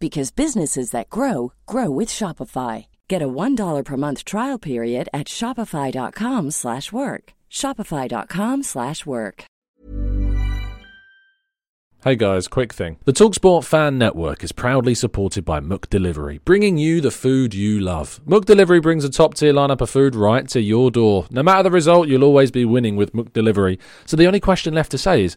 because businesses that grow grow with Shopify. Get a $1 per month trial period at Shopify.com slash work. Shopify.com slash work. Hey guys, quick thing. The Talksport Fan Network is proudly supported by Mook Delivery, bringing you the food you love. Mook Delivery brings a top tier lineup of food right to your door. No matter the result, you'll always be winning with Mook Delivery. So the only question left to say is,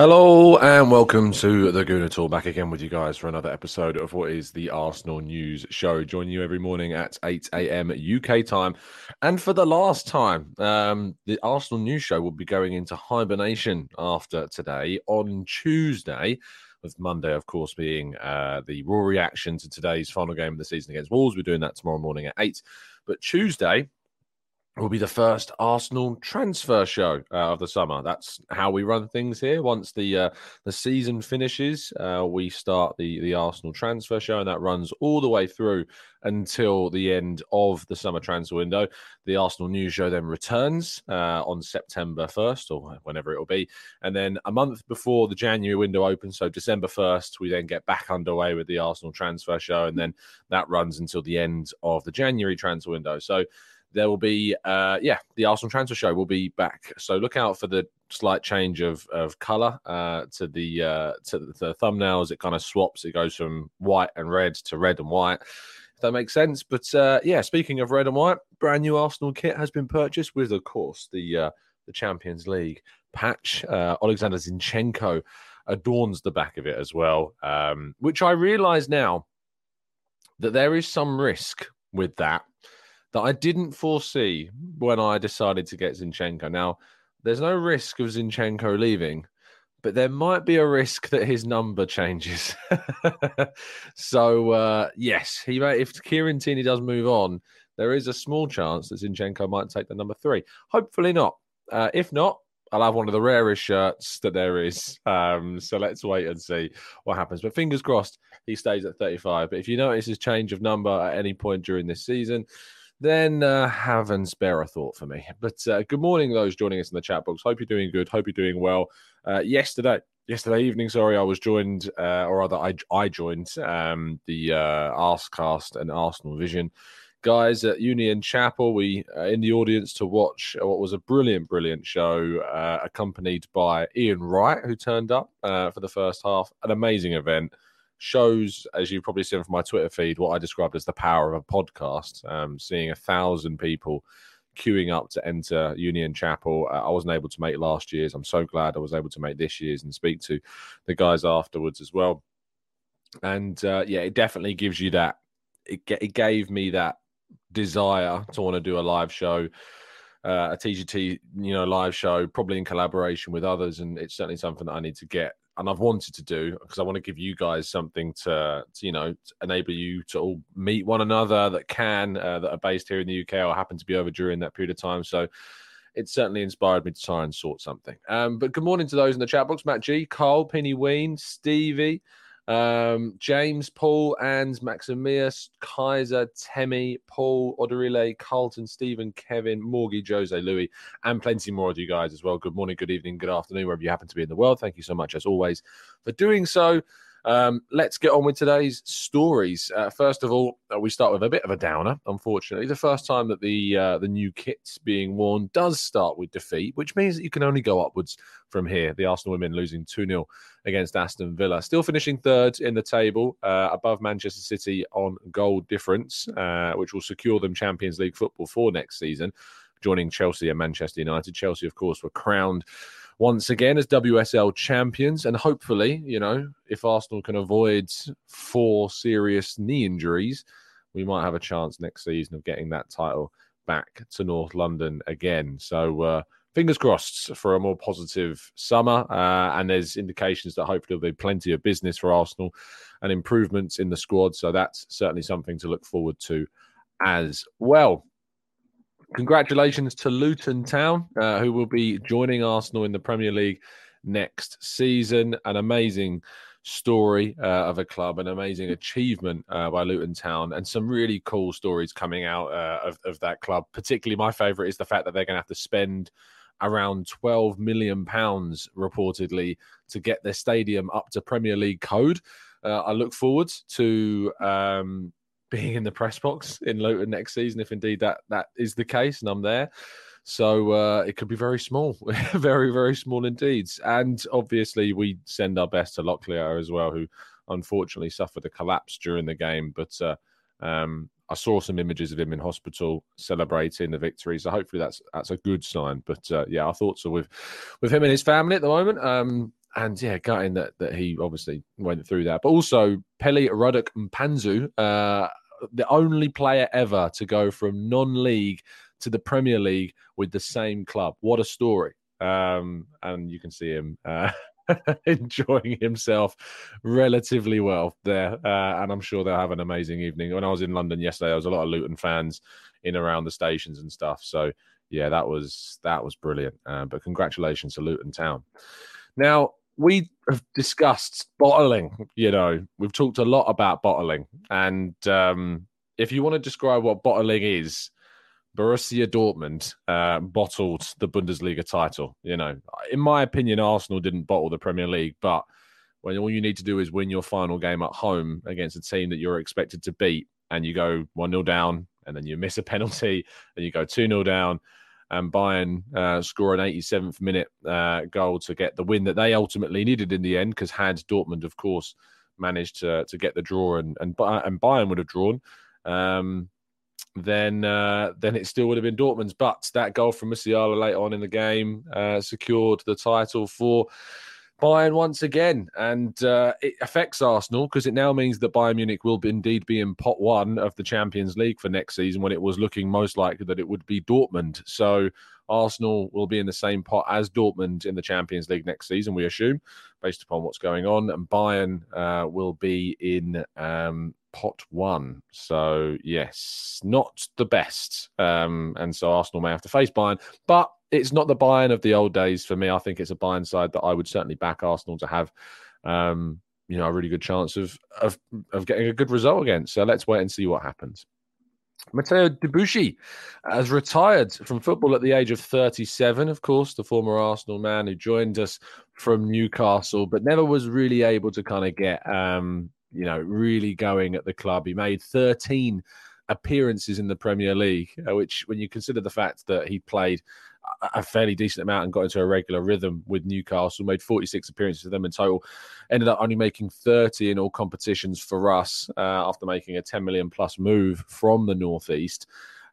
Hello and welcome to the Gooner Talk. Back again with you guys for another episode of what is the Arsenal News Show. Joining you every morning at 8 a.m. UK time. And for the last time, um, the Arsenal News Show will be going into hibernation after today on Tuesday. With Monday, of course, being uh, the raw reaction to today's final game of the season against Wolves. We're doing that tomorrow morning at 8. But Tuesday, will be the first Arsenal transfer show uh, of the summer. That's how we run things here. Once the uh, the season finishes, uh, we start the the Arsenal transfer show, and that runs all the way through until the end of the summer transfer window. The Arsenal news show then returns uh, on September first, or whenever it will be, and then a month before the January window opens, so December first, we then get back underway with the Arsenal transfer show, and then that runs until the end of the January transfer window. So there will be uh yeah the arsenal transfer show will be back. So look out for the slight change of of color uh to the uh to the thumbnails it kind of swaps. It goes from white and red to red and white if that makes sense. But uh yeah speaking of red and white brand new arsenal kit has been purchased with of course the uh the champions league patch. Uh alexander zinchenko adorns the back of it as well um which i realize now that there is some risk with that that I didn't foresee when I decided to get Zinchenko. Now, there's no risk of Zinchenko leaving, but there might be a risk that his number changes. so, uh, yes, he may, if Kieran Tierney does move on, there is a small chance that Zinchenko might take the number three. Hopefully not. Uh, if not, I'll have one of the rarest shirts that there is. Um, so let's wait and see what happens. But fingers crossed, he stays at 35. But if you notice his change of number at any point during this season, then uh, have and spare a thought for me. But uh, good morning, those joining us in the chat box. Hope you're doing good. Hope you're doing well. Uh, yesterday, yesterday evening, sorry, I was joined, uh, or rather, I, I joined um, the uh, Arscast and Arsenal Vision guys at Union Chapel. We uh, in the audience to watch what was a brilliant, brilliant show, uh, accompanied by Ian Wright, who turned up for the first half. An amazing event shows, as you've probably seen from my Twitter feed, what I described as the power of a podcast. Um, seeing a thousand people queuing up to enter Union Chapel. Uh, I wasn't able to make last year's. I'm so glad I was able to make this year's and speak to the guys afterwards as well. And uh, yeah, it definitely gives you that. It, it gave me that desire to want to do a live show. Uh, a TGT, you know, live show, probably in collaboration with others, and it's certainly something that I need to get and I've wanted to do because I want to give you guys something to, to you know to enable you to all meet one another that can uh, that are based here in the UK or happen to be over during that period of time. So it certainly inspired me to try and sort something. Um, but good morning to those in the chat box: Matt G, Carl, Penny Ween, Stevie. Um, James, Paul, and Maximius, Kaiser, Temi, Paul, Odorile, Carlton, Stephen, Kevin, Morgie, Jose, Louis, and plenty more of you guys as well. Good morning, good evening, good afternoon, wherever you happen to be in the world. Thank you so much, as always, for doing so. Um, let's get on with today's stories. Uh, first of all, uh, we start with a bit of a downer. Unfortunately, the first time that the uh, the new kit's being worn does start with defeat, which means that you can only go upwards from here. The Arsenal women losing two 0 against Aston Villa, still finishing third in the table, uh, above Manchester City on goal difference, uh, which will secure them Champions League football for next season. Joining Chelsea and Manchester United. Chelsea, of course, were crowned once again as WSL champions. And hopefully, you know, if Arsenal can avoid four serious knee injuries, we might have a chance next season of getting that title back to North London again. So, uh, fingers crossed for a more positive summer. Uh, and there's indications that hopefully there'll be plenty of business for Arsenal and improvements in the squad. So, that's certainly something to look forward to as well congratulations to Luton Town, uh, who will be joining Arsenal in the Premier League next season. An amazing story uh, of a club, an amazing achievement uh, by Luton Town, and some really cool stories coming out uh, of, of that club. Particularly, my favourite is the fact that they're going to have to spend around 12 million pounds reportedly to get their stadium up to Premier League code. Uh, I look forward to um, being in the press box in Luton next season, if indeed that that is the case, and I'm there. So uh, it could be very small, very very small indeed. And obviously, we send our best to Lockyer as well, who unfortunately suffered a collapse during the game. But uh, um, I saw some images of him in hospital celebrating the victory, so hopefully that's that's a good sign. But uh, yeah, our thoughts are with with him and his family at the moment. Um, and yeah, gutting that that he obviously went through that. But also Pelly Ruddock Mpanzu, uh, the only player ever to go from non-league to the Premier League with the same club. What a story! Um, and you can see him uh, enjoying himself relatively well there, uh, and I'm sure they'll have an amazing evening. When I was in London yesterday, there was a lot of Luton fans in around the stations and stuff. So yeah, that was that was brilliant. Uh, but congratulations to Luton Town. Now we have discussed bottling. You know, we've talked a lot about bottling, and um, if you want to describe what bottling is, Borussia Dortmund uh, bottled the Bundesliga title. You know, in my opinion, Arsenal didn't bottle the Premier League, but when all you need to do is win your final game at home against a team that you're expected to beat, and you go one 0 down, and then you miss a penalty, and you go two 0 down, and Bayern uh, score an 87th minute uh, goal to get the win that they ultimately needed in the end. Because had Dortmund, of course, managed to to get the draw and and, and Bayern would have drawn, um, then uh, then it still would have been Dortmund's. But that goal from Musiala late on in the game uh, secured the title for Bayern once again, and uh, it affects Arsenal because it now means that Bayern Munich will be, indeed be in pot one of the Champions League for next season, when it was looking most likely that it would be Dortmund. So Arsenal will be in the same pot as Dortmund in the Champions League next season, we assume, based upon what's going on, and Bayern uh, will be in um, pot one. So yes, not the best, um, and so Arsenal may have to face Bayern, but it's not the Bayern of the old days for me. I think it's a Bayern side that I would certainly back Arsenal to have, um, you know, a really good chance of of of getting a good result against. So let's wait and see what happens. Matteo Debuchy has retired from football at the age of 37. Of course, the former Arsenal man who joined us from Newcastle, but never was really able to kind of get, um, you know, really going at the club. He made 13 appearances in the Premier League, uh, which, when you consider the fact that he played a fairly decent amount and got into a regular rhythm with Newcastle. Made 46 appearances for them in total. Ended up only making 30 in all competitions for us uh, after making a 10 million plus move from the Northeast.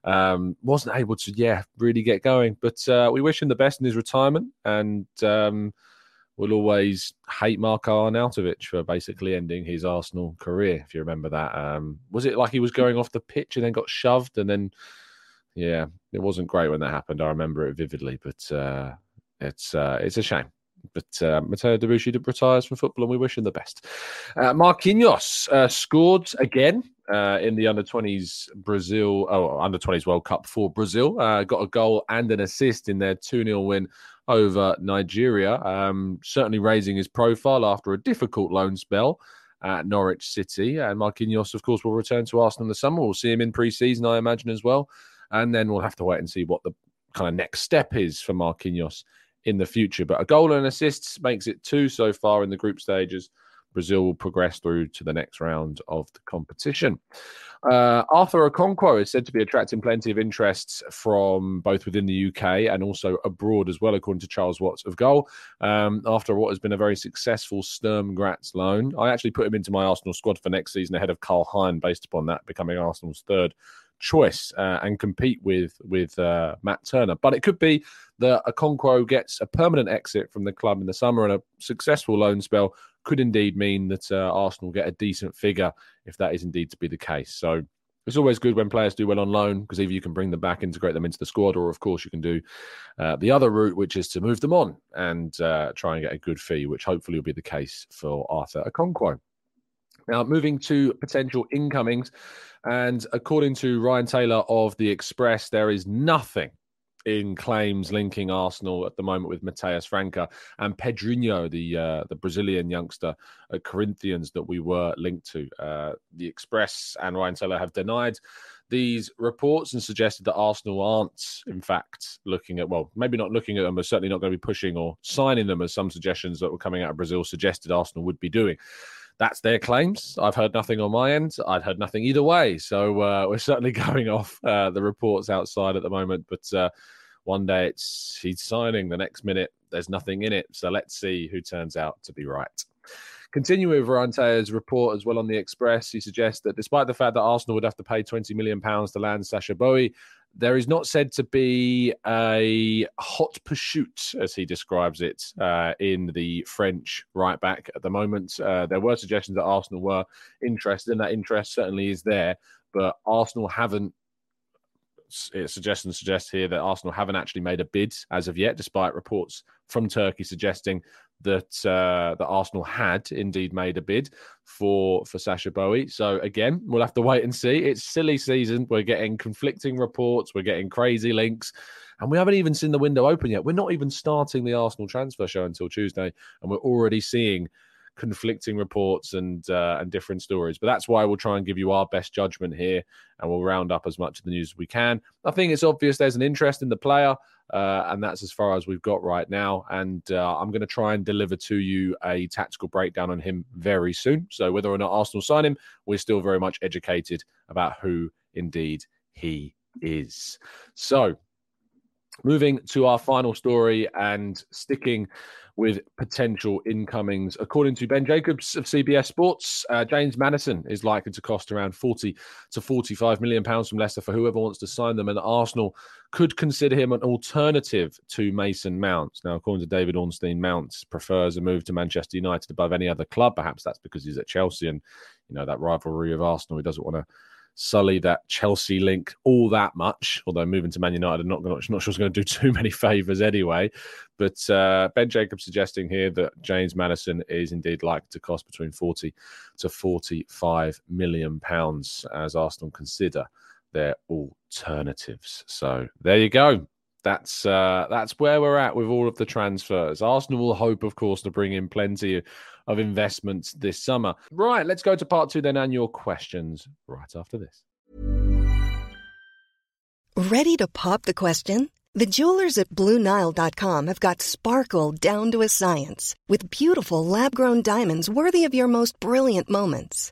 Um, wasn't able to, yeah, really get going. But uh, we wish him the best in his retirement, and um, we'll always hate Marko Arnautovic for basically ending his Arsenal career. If you remember that, um, was it like he was going off the pitch and then got shoved and then yeah, it wasn't great when that happened. I remember it vividly, but uh, it's uh, it's a shame. But uh, Matteo Debuchy retires from football, and we wish him the best. Uh, Marquinhos uh, scored again uh, in the under 20s Brazil, oh, under 20s World Cup for Brazil. Uh, got a goal and an assist in their 2 0 win over Nigeria. Um, certainly raising his profile after a difficult loan spell at Norwich City. And Marquinhos, of course, will return to Arsenal in the summer. We'll see him in pre season, I imagine, as well. And then we'll have to wait and see what the kind of next step is for Marquinhos in the future. But a goal and assists makes it two so far in the group stages. Brazil will progress through to the next round of the competition. Uh, Arthur Okonkwo is said to be attracting plenty of interest from both within the UK and also abroad as well, according to Charles Watts of Goal. Um, after what has been a very successful Sturm Graz loan, I actually put him into my Arsenal squad for next season ahead of Karl Hein, based upon that becoming Arsenal's third choice uh, and compete with with uh, Matt Turner. But it could be that Okonkwo gets a permanent exit from the club in the summer and a successful loan spell could indeed mean that uh, Arsenal get a decent figure if that is indeed to be the case. So it's always good when players do well on loan because either you can bring them back, integrate them into the squad, or of course you can do uh, the other route, which is to move them on and uh, try and get a good fee, which hopefully will be the case for Arthur Okonkwo. Now, moving to potential incomings, and according to Ryan Taylor of The Express, there is nothing in claims linking Arsenal at the moment with Matheus França and Pedrinho, the uh, the Brazilian youngster at Corinthians that we were linked to. Uh, the Express and Ryan Taylor have denied these reports and suggested that Arsenal aren't, in fact, looking at, well, maybe not looking at them, but certainly not going to be pushing or signing them as some suggestions that were coming out of Brazil suggested Arsenal would be doing that's their claims. I've heard nothing on my end. I'd heard nothing either way. So uh, we're certainly going off uh, the reports outside at the moment. But uh, one day it's he's signing, the next minute there's nothing in it. So let's see who turns out to be right. Continuing with Rante's report as well on the Express, he suggests that despite the fact that Arsenal would have to pay 20 million pounds to land Sacha Boey, there is not said to be a hot pursuit, as he describes it, uh, in the French right back at the moment. Uh, there were suggestions that Arsenal were interested, and that interest certainly is there, but Arsenal haven't. Suggestions suggest here that Arsenal haven't actually made a bid as of yet, despite reports from Turkey suggesting that uh, that Arsenal had indeed made a bid for for Sacha Boey. So again, we'll have to wait and see. It's silly season. We're getting conflicting reports. We're getting crazy links, and we haven't even seen the window open yet. We're not even starting the Arsenal transfer show until Tuesday, and we're already seeing conflicting reports and uh, and different stories. But that's why we'll try and give you our best judgment here, and we'll round up as much of the news as we can. I think it's obvious there's an interest in the player. Uh, and that's as far as we've got right now. And uh, I'm going to try and deliver to you a tactical breakdown on him very soon. So whether or not Arsenal sign him, we're still very much educated about who indeed he is. So moving to our final story and sticking with potential incomings. According to Ben Jacobs of CBS Sports, uh, James Maddison is likely to cost around 40 to 45 million pounds from Leicester for whoever wants to sign them, and Arsenal could consider him an alternative to Mason Mount. Now, according to David Ornstein, Mount prefers a move to Manchester United above any other club. Perhaps that's because he's at Chelsea and you know that rivalry of Arsenal. He doesn't want to sully that Chelsea link all that much. Although moving to Man United, I'm not, gonna, not sure it's going to do too many favours anyway. But uh, Ben Jacobs suggesting here that James Maddison is indeed likely to cost between 40 to 45 million pounds as Arsenal consider their alternatives. So there you go. That's uh, that's where we're at with all of the transfers. Arsenal will hope, of course, to bring in plenty of investments this summer. Right, let's go to part two then and your questions right after this. Ready to pop the question? The jewelers at BlueNile.com have got sparkle down to a science with beautiful lab grown diamonds worthy of your most brilliant moments.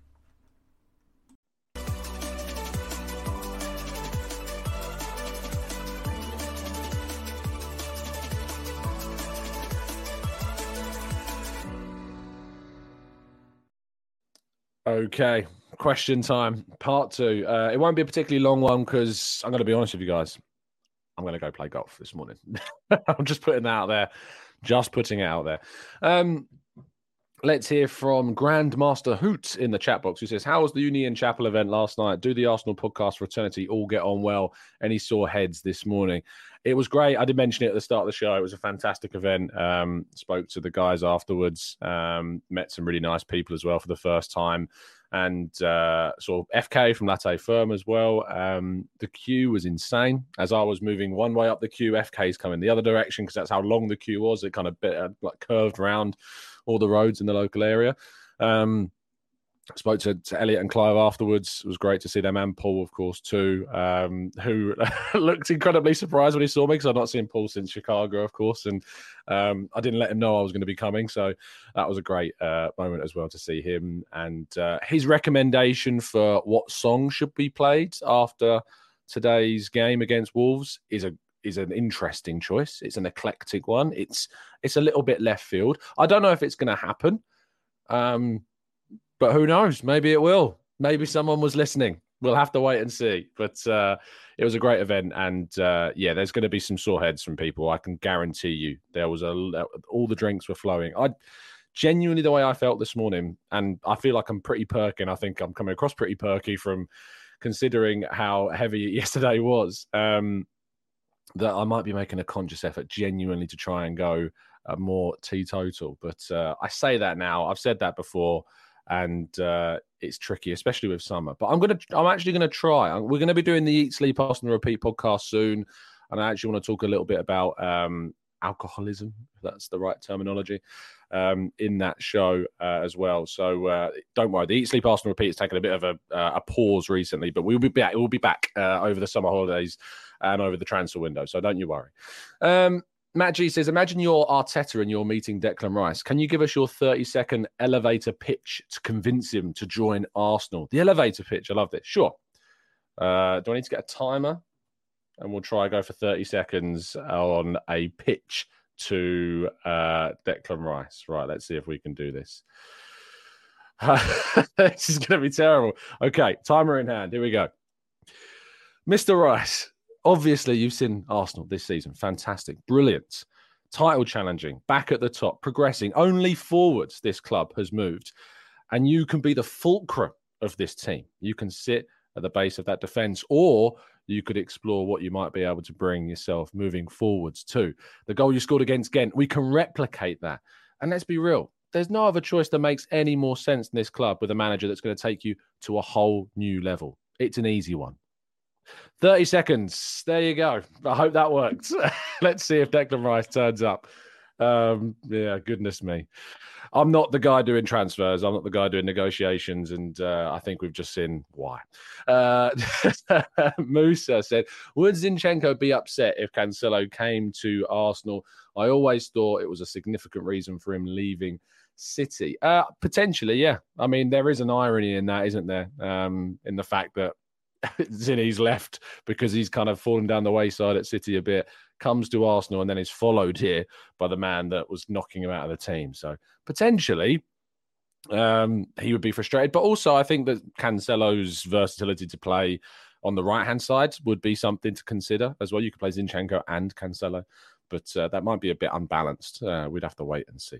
Okay, question time, part two. Uh, it won't be a particularly long one because I'm going to be honest with you guys. I'm going to go play golf this morning. I'm just putting that out there, just putting it out there. Um, let's hear from Grandmaster Hoot in the chat box who says, How was the Union Chapel event last night? Do the Arsenal podcast fraternity all get on well? Any sore heads this morning? It was great. I did mention it at the start of the show. It was a fantastic event. Um, spoke to the guys afterwards, um, met some really nice people as well for the first time and uh, of FK from Latte Firm as well. Um, the queue was insane. As I was moving one way up the queue, FK's coming the other direction because that's how long the queue was. It kind of bit, uh, like curved around all the roads in the local area. Um, spoke to, to Elliot and Clive afterwards. It was great to see them and Paul, of course, too, um, who looked incredibly surprised when he saw me because I'd not seen Paul since Chicago, of course, and um, I didn't let him know I was going to be coming. So that was a great uh, moment as well to see him and uh, his recommendation for what song should be played after today's game against Wolves is a is an interesting choice. It's an eclectic one. It's it's a little bit left field. I don't know if it's going to happen. Um, but who knows? Maybe it will. Maybe someone was listening. We'll have to wait and see. But uh, it was a great event, and uh, yeah, there's going to be some sore heads from people. I can guarantee you. There was a all the drinks were flowing. I genuinely the way I felt this morning, and I feel like I'm pretty perky. And I think I'm coming across pretty perky from considering how heavy yesterday was. Um, that I might be making a conscious effort, genuinely, to try and go uh, more teetotal. But uh, I say that now. I've said that before and uh, it's tricky, especially with summer. But I'm gonna, I'm actually gonna try. We're gonna be doing the Eat, Sleep, Arsenal, Repeat podcast soon, and I actually want to talk a little bit about um, alcoholism, if that's the right terminology, um, in that show uh, as well. So uh, don't worry, the Eat, Sleep, Arsenal, Repeat has taken a bit of a, uh, a pause recently, but we'll be back. We'll be back uh, over the summer holidays and over the transfer window. So don't you worry. Um, Matt G says, Imagine you're Arteta and you're meeting Declan Rice. Can you give us your 30 second elevator pitch to convince him to join Arsenal? The elevator pitch. I love this. Sure. Uh, do I need to get a timer? And we'll try go for 30 seconds on a pitch to uh, Declan Rice. Right. Let's see if we can do this. this is going to be terrible. Okay. Timer in hand. Here we go. Mr. Rice, obviously you've seen Arsenal this season. Fantastic, brilliant, title challenging, back at the top, progressing. Only forwards this club has moved, and you can be the fulcrum of this team. You can sit at the base of that defence, or you could explore what you might be able to bring yourself moving forwards too. The goal you scored against Ghent, we can replicate that. And let's be real, there's no other choice that makes any more sense in this club with a manager that's going to take you to a whole new level. It's an easy one. 30 seconds. There you go. I hope that worked. Let's see if Declan Rice turns up. Um, yeah, goodness me. I'm not the guy doing transfers. I'm not the guy doing negotiations. And uh, I think we've just seen why. Uh, Musa said, Would Zinchenko be upset if Cancelo came to Arsenal? I always thought it was a significant reason for him leaving City. Uh, potentially, yeah. I mean, there is an irony in that, isn't there? Um, in the fact that Zinny's left because he's kind of fallen down the wayside at City a bit, comes to Arsenal and then is followed here by the man that was knocking him out of the team. So potentially um, he would be frustrated. But also, I think that Cancelo's versatility to play on the right hand side would be something to consider as well. You could play Zinchenko and Cancelo, but uh, that might be a bit unbalanced. Uh, we'd have to wait and see.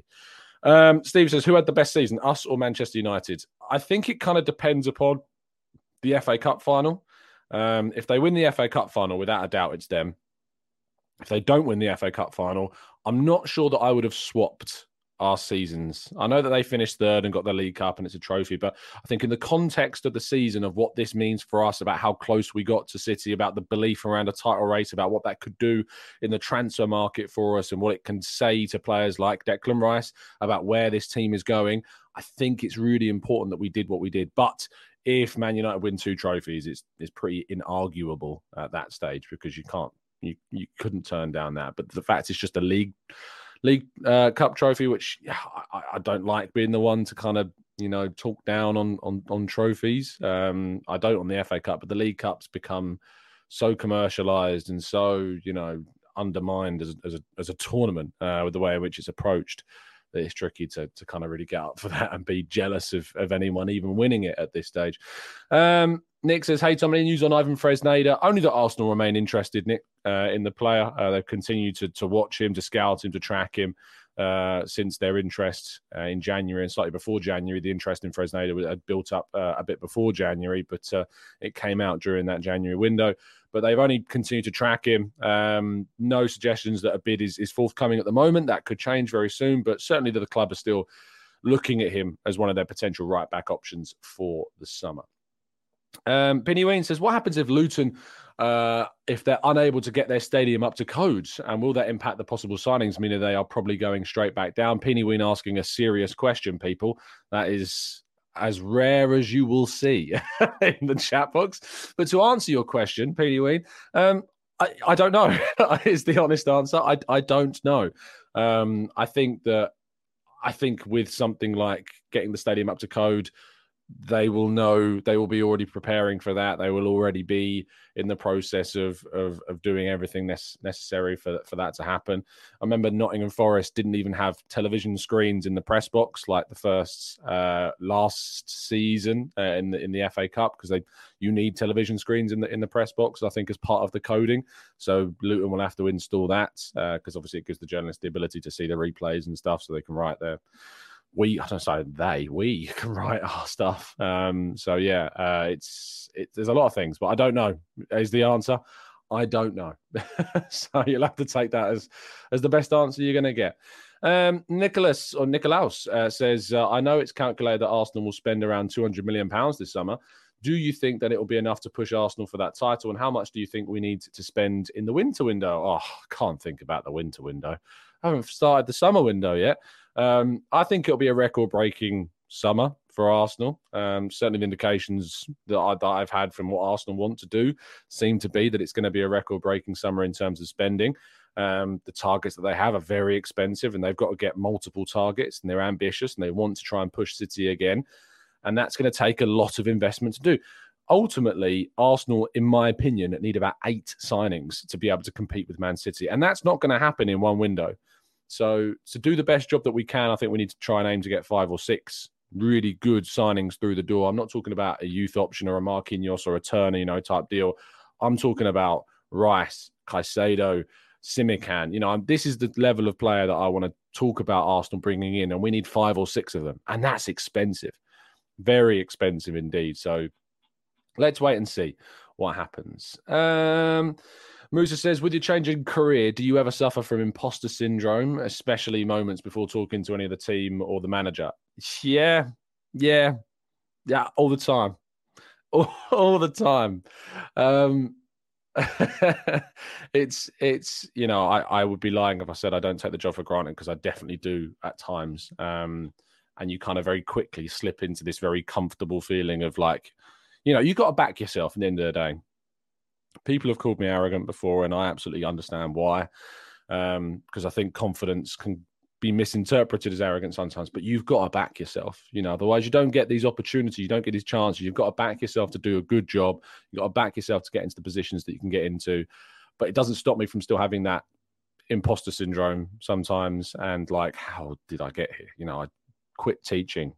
Um, Steve says, Who had the best season, us or Manchester United? I think it kind of depends upon the FA Cup final. Um, if they win the FA Cup final, without a doubt, it's them. If they don't win the FA Cup final, I'm not sure that I would have swapped our seasons. I know that they finished third and got the League Cup and it's a trophy, but I think in the context of the season of what this means for us, about how close we got to City, about the belief around a title race, about what that could do in the transfer market for us and what it can say to players like Declan Rice about where this team is going, I think it's really important that we did what we did. But if Man United win two trophies, it's it's pretty inarguable at that stage because you can't you you couldn't turn down that. But the fact it's just a league league uh, cup trophy, which I, I, don't like being the one to kind of you know talk down on on on trophies. Um, I don't on the FA Cup, but the League Cup's become so commercialized and so you know undermined as as a, as a tournament uh, with the way in which it's approached that it's tricky to to kind of really get up for that and be jealous of of anyone even winning it at this stage. Um, Nick says, "Hey, Tom, any news on Ivan Fresneda? Only that Arsenal remain interested, Nick, uh, in the player. Uh, they've continued to to watch him, to scout him, to track him uh, since their interest uh, in January and slightly before January. The interest in Fresneda had built up uh, a bit before January, but uh, it came out during that January window. But they've only continued to track him. Um, no suggestions that a bid is, is forthcoming at the moment. That could change very soon, but certainly that the club are still looking at him as one of their potential right back options for the summer. Um, Penny Wayne says, "What happens if Luton, uh, if they're unable to get their stadium up to codes, and will that impact the possible signings? Meaning they are probably going straight back down." Penny Wayne asking a serious question. People, that is as rare as you will see in the chat box. But to answer your question, Penny Wayne, um, I, I, don't know. is the honest answer. I I don't know. Um, I think that I think with something like getting the stadium up to code they will know they will be already preparing for that. They will already be in the process of of, of doing everything necessary for for that to happen. I remember nottingham forest didn't even have television screens in the press box like the first uh, last season uh, in the in the fa cup because they you need television screens in the in the press box i think as part of the coding. So luton will have to install that because uh, obviously it gives the journalists the ability to see the replays and stuff so they can write their we I don't say they we can write our stuff. Um, so yeah, uh, it's it, there's a lot of things, but I don't know is the answer. I don't know. so you'll have to take that as as the best answer you're going to get. Um, Nicholas or Nicolaus uh, says, uh, I know it's calculated that Arsenal will spend around 200 million pounds this summer. Do you think that it will be enough to push Arsenal for that title? And how much do you think we need to spend in the winter window? Oh, I can't think about the winter window. I haven't started the summer window yet. Um, I think it'll be a record breaking summer for Arsenal. Um, certainly, the indications that, I, have had from what Arsenal want to do seem to be that it's going to be a record breaking summer in terms of spending. Um, the targets that they have are very expensive and they've got to get multiple targets and they're ambitious and they want to try and push City again. And that's going to take a lot of investment to do. Ultimately, Arsenal, in my opinion, need about eight signings to be able to compete with Man City. And that's not going to happen in one window. So to do the best job that we can, I think we need to try and aim to get five or six really good signings through the door. I'm not talking about a youth option or a Marquinhos or a Turner, you know, type deal. I'm talking about Rice, Caicedo, Simican. You know, I'm, this is the level of player that I want to talk about Arsenal bringing in, and we need five or six of them, and that's expensive, very expensive indeed. So let's wait and see what happens. Um, Musa says, with your changing career, do you ever suffer from imposter syndrome, especially moments before talking to any of the team or the manager? Yeah, yeah, yeah, all the time, all, all the time. Um, it's it's you know I, I would be lying if I said I don't take the job for granted because I definitely do at times. Um, and you kind of very quickly slip into this very comfortable feeling of like, you know, you got to back yourself at the end of the day people have called me arrogant before, and I absolutely understand why. Um, because um, I think confidence can be misinterpreted as arrogant sometimes, but you've got to back yourself. You know, otherwise you don't get these opportunities, you don't get these chances. You've got to back yourself to do a good job. You've got to back yourself to get into the positions that you can get into. But it doesn't stop me from still having that imposter syndrome sometimes. And like, how did I get here? You know, I quit teaching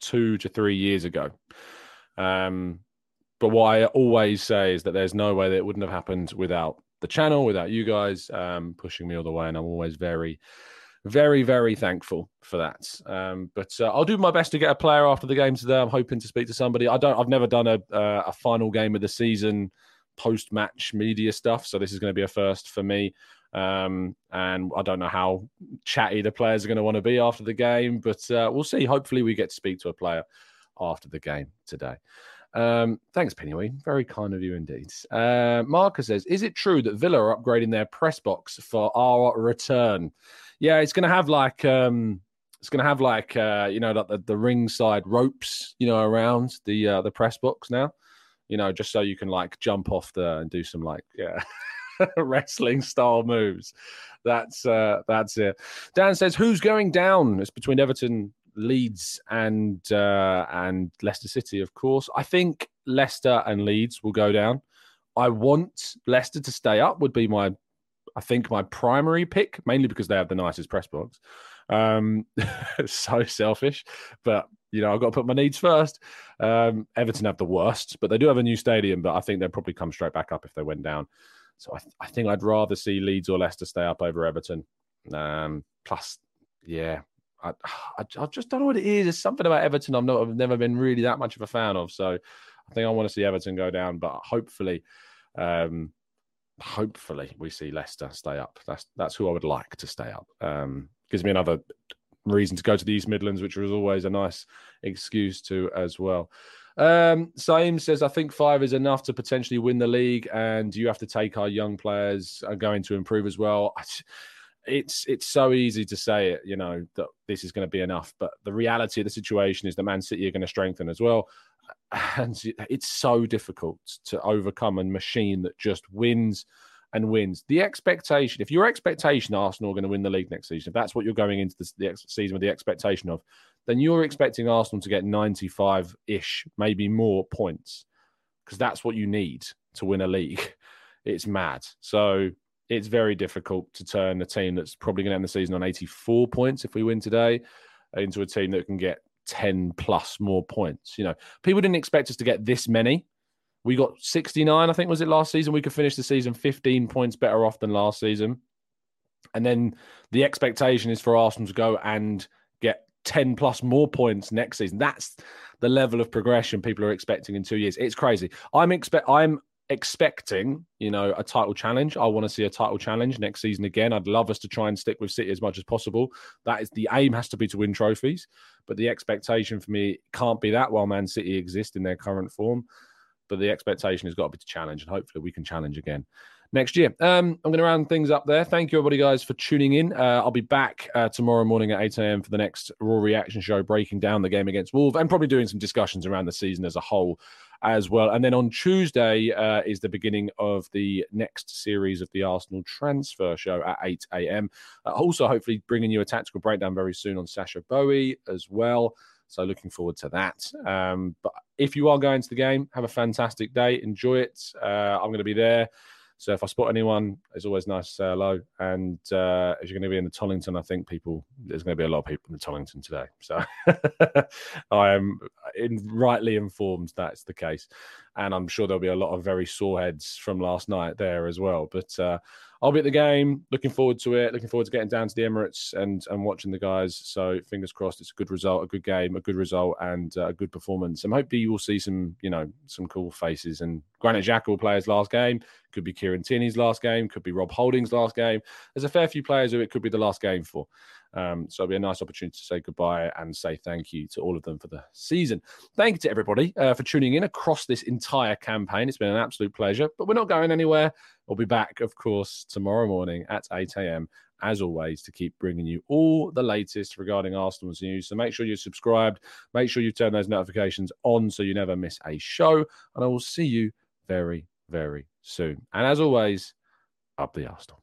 two to three years ago. Um, but what I always say is that there's no way that it wouldn't have happened without the channel, without you guys um, pushing me all the way. And I'm always very, very, very thankful for that. Um, but uh, I'll do my best to get a player after the game today. I'm hoping to speak to somebody. I don't. I've never done a uh, a final game of the season post match media stuff, so this is going to be a first for me. Um, and I don't know how chatty the players are going to want to be after the game, but uh, we'll see. Hopefully, we get to speak to a player after the game today. Um, thanks, Pennyway. Very kind of you indeed. Uh, Marcus says, "Is it true that Villa are upgrading their press box for our return?" Yeah, it's going to have like um, it's going to have like uh, you know like the, the ringside ropes, you know, around the uh, the press box now. You know, just so you can like jump off there and do some like yeah. wrestling style moves. That's uh, that's it. Dan says, "Who's going down?" It's between Everton Leeds and uh, and Leicester City, of course. I think Leicester and Leeds will go down. I want Leicester to stay up. Would be my, I think my primary pick, mainly because they have the nicest press box. Um, so selfish, but you know, I've got to put my needs first. Um, Everton have the worst, but they do have a new stadium. But I think they'll probably come straight back up if they went down. So I, th- I think I'd rather see Leeds or Leicester stay up over Everton. Um, plus, yeah, I, I, I, just don't know what it is. There's something about Everton I'm not, I've never been really that much of a fan of. So I think I want to see Everton go down, but hopefully, um, hopefully we see Leicester stay up. That's that's who I would like to stay up. Um, gives me another reason to go to the East Midlands, which was always a nice excuse to as well. Um, says, I think five is enough to potentially win the league, and you have to take our young players are going to improve as well. It's it's so easy to say it, you know, that this is going to be enough, but the reality of the situation is the Man City are going to strengthen as well, and it's so difficult to overcome a machine that just wins and wins. The expectation, if your expectation Arsenal are going to win the league next season, if that's what you're going into the, the season with the expectation of, then you're expecting Arsenal to get 95 ish, maybe more points, because that's what you need to win a league. It's mad. So it's very difficult to turn a team that's probably going to end the season on 84 points if we win today into a team that can get 10 plus more points. You know, people didn't expect us to get this many we got 69, I think, was it last season? We could finish the season 15 points better off than last season. And then the expectation is for Arsenal to go and get 10 plus more points next season. That's the level of progression people are expecting in two years. It's crazy. I'm expect I'm expecting, you know, a title challenge. I want to see a title challenge next season again. I'd love us to try and stick with City as much as possible. That is the aim has to be to win trophies, but the expectation for me can't be that while Man City exist in their current form but the expectation has got to be to challenge, and hopefully we can challenge again next year. Um, I'm going to round things up there. Thank you, everybody, guys, for tuning in. Uh, I'll be back uh, tomorrow morning at 8 a.m. for the next Raw Reaction show, breaking down the game against Wolves and probably doing some discussions around the season as a whole as well. And then on Tuesday uh, is the beginning of the next series of the Arsenal transfer show at 8 a.m. Uh, also, hopefully, bringing you a tactical breakdown very soon on Sacha Boey as well. So looking forward to that. Um, but if you are going to the game, have a fantastic day. Enjoy it. Uh, I'm going to be there. So if I spot anyone, it's always nice to say hello. And uh, if you're going to be in the Tollington, I think people there's going to be a lot of people in the Tollington today. So I am in, rightly informed that's the case, and I'm sure there'll be a lot of very sore heads from last night there as well. But uh, I'll be at the game. Looking forward to it. Looking forward to getting down to the Emirates and and watching the guys. So fingers crossed, it's a good result, a good game, a good result, and uh, a good performance. And hopefully you will see some you know some cool faces. And Granit Xhaka will play his last game. Could be Kieran Tierney's last game. Could be Rob Holding's last game. There's a fair few players who it could be the last game for. Um, so it'll be a nice opportunity to say goodbye and say thank you to all of them for the season. Thank you to everybody uh, for tuning in across this entire campaign. It's been an absolute pleasure, but we're not going anywhere. We'll be back, of course, tomorrow morning at 8 a.m. As always, to keep bringing you all the latest regarding Arsenal's news. So make sure you're subscribed. Make sure you turn those notifications on so you never miss a show. And I will see you very, very soon. And as always, up the Arsenal.